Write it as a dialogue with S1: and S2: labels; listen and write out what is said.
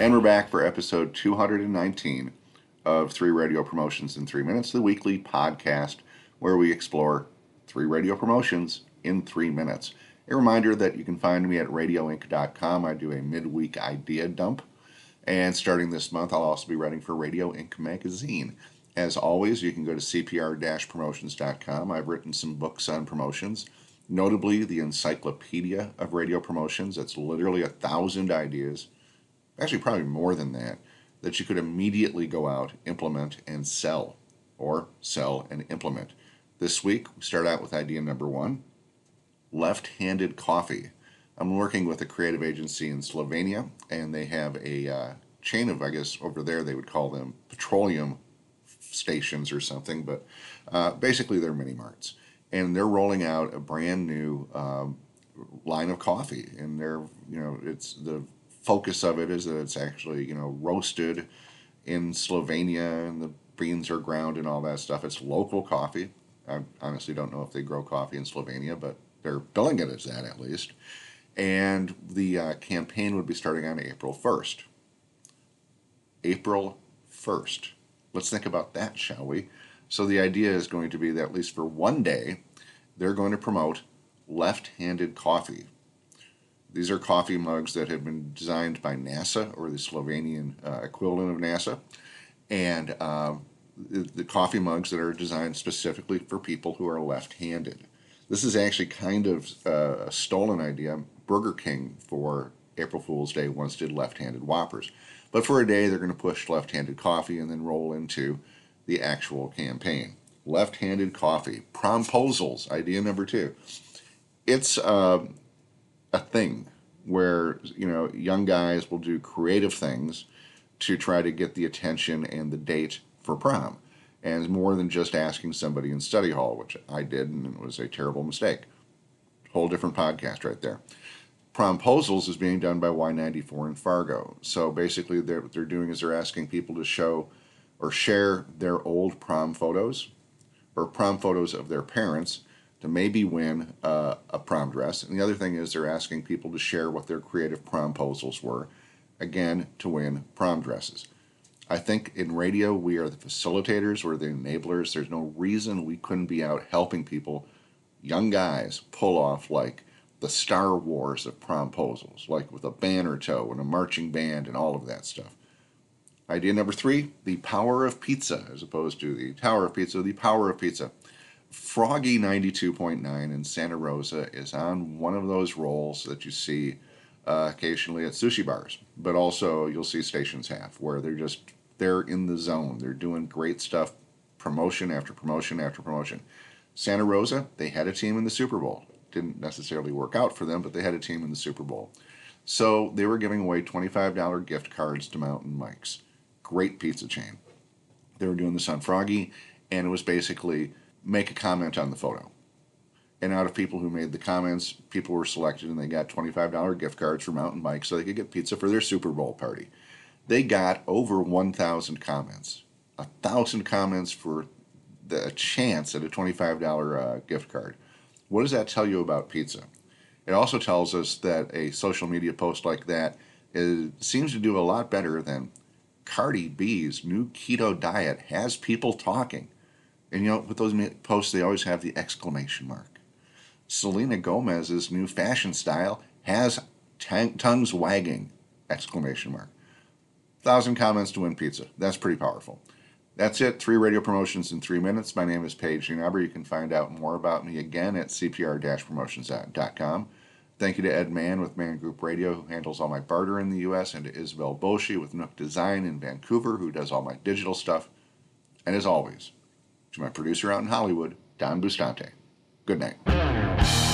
S1: And we're back for episode 219 of Three Radio Promotions in Three Minutes, the weekly podcast where we explore three radio promotions in three minutes. A reminder that you can find me at radioink.com. I do a midweek idea dump. And starting this month, I'll also be writing for Radio Ink magazine. As always, you can go to cpr promotions.com. I've written some books on promotions, notably the Encyclopedia of Radio Promotions. That's literally a thousand ideas actually probably more than that, that you could immediately go out, implement, and sell, or sell and implement. This week, we start out with idea number one left handed coffee. I'm working with a creative agency in Slovenia, and they have a uh, chain of, I guess, over there they would call them petroleum stations or something, but uh, basically they're mini marts. And they're rolling out a brand new um, line of coffee, and they're, you know, it's the focus of it is that it's actually you know roasted in Slovenia and the beans are ground and all that stuff. It's local coffee. I honestly don't know if they grow coffee in Slovenia, but they're billing it as that at least. And the uh, campaign would be starting on April 1st. April 1st. Let's think about that, shall we? So the idea is going to be that at least for one day, they're going to promote left handed coffee these are coffee mugs that have been designed by NASA or the Slovenian uh, equivalent of NASA. And um, the, the coffee mugs that are designed specifically for people who are left handed. This is actually kind of uh, a stolen idea. Burger King for April Fool's Day once did left handed Whoppers. But for a day, they're going to push left handed coffee and then roll into the actual campaign. Left handed coffee. Promposals, idea number two. It's. Uh, a thing where you know young guys will do creative things to try to get the attention and the date for prom. And more than just asking somebody in study hall which i did and it was a terrible mistake. Whole different podcast right there. Promposals is being done by y94 in fargo. So basically what they're doing is they're asking people to show or share their old prom photos or prom photos of their parents to maybe win uh, a prom dress. And the other thing is they're asking people to share what their creative promposals were, again, to win prom dresses. I think in radio, we are the facilitators, we're the enablers. There's no reason we couldn't be out helping people, young guys, pull off like the Star Wars of promposals, like with a banner tow and a marching band and all of that stuff. Idea number three the power of pizza, as opposed to the tower of pizza, the power of pizza. Froggy 92.9 in Santa Rosa is on one of those rolls that you see uh, occasionally at sushi bars, but also you'll see stations have where they're just they're in the zone. They're doing great stuff, promotion after promotion after promotion. Santa Rosa, they had a team in the Super Bowl. Didn't necessarily work out for them, but they had a team in the Super Bowl. So they were giving away $25 gift cards to Mountain Mike's. Great pizza chain. They were doing this on Froggy, and it was basically make a comment on the photo. And out of people who made the comments, people were selected and they got $25 gift cards for Mountain Mike so they could get pizza for their Super Bowl party. They got over 1,000 comments. A thousand comments for the chance at a $25 uh, gift card. What does that tell you about pizza? It also tells us that a social media post like that is, seems to do a lot better than Cardi B's new keto diet has people talking. And you know, with those posts, they always have the exclamation mark. Selena Gomez's new fashion style has t- tongues wagging exclamation mark. Thousand comments to win pizza. That's pretty powerful. That's it. Three radio promotions in three minutes. My name is Paige Genabber. You can find out more about me again at cpr-promotions.com. Thank you to Ed Mann with Mann Group Radio, who handles all my barter in the U.S., and to Isabel Boshi with Nook Design in Vancouver, who does all my digital stuff. And as always, to my producer out in Hollywood, Don Bustante. Good night.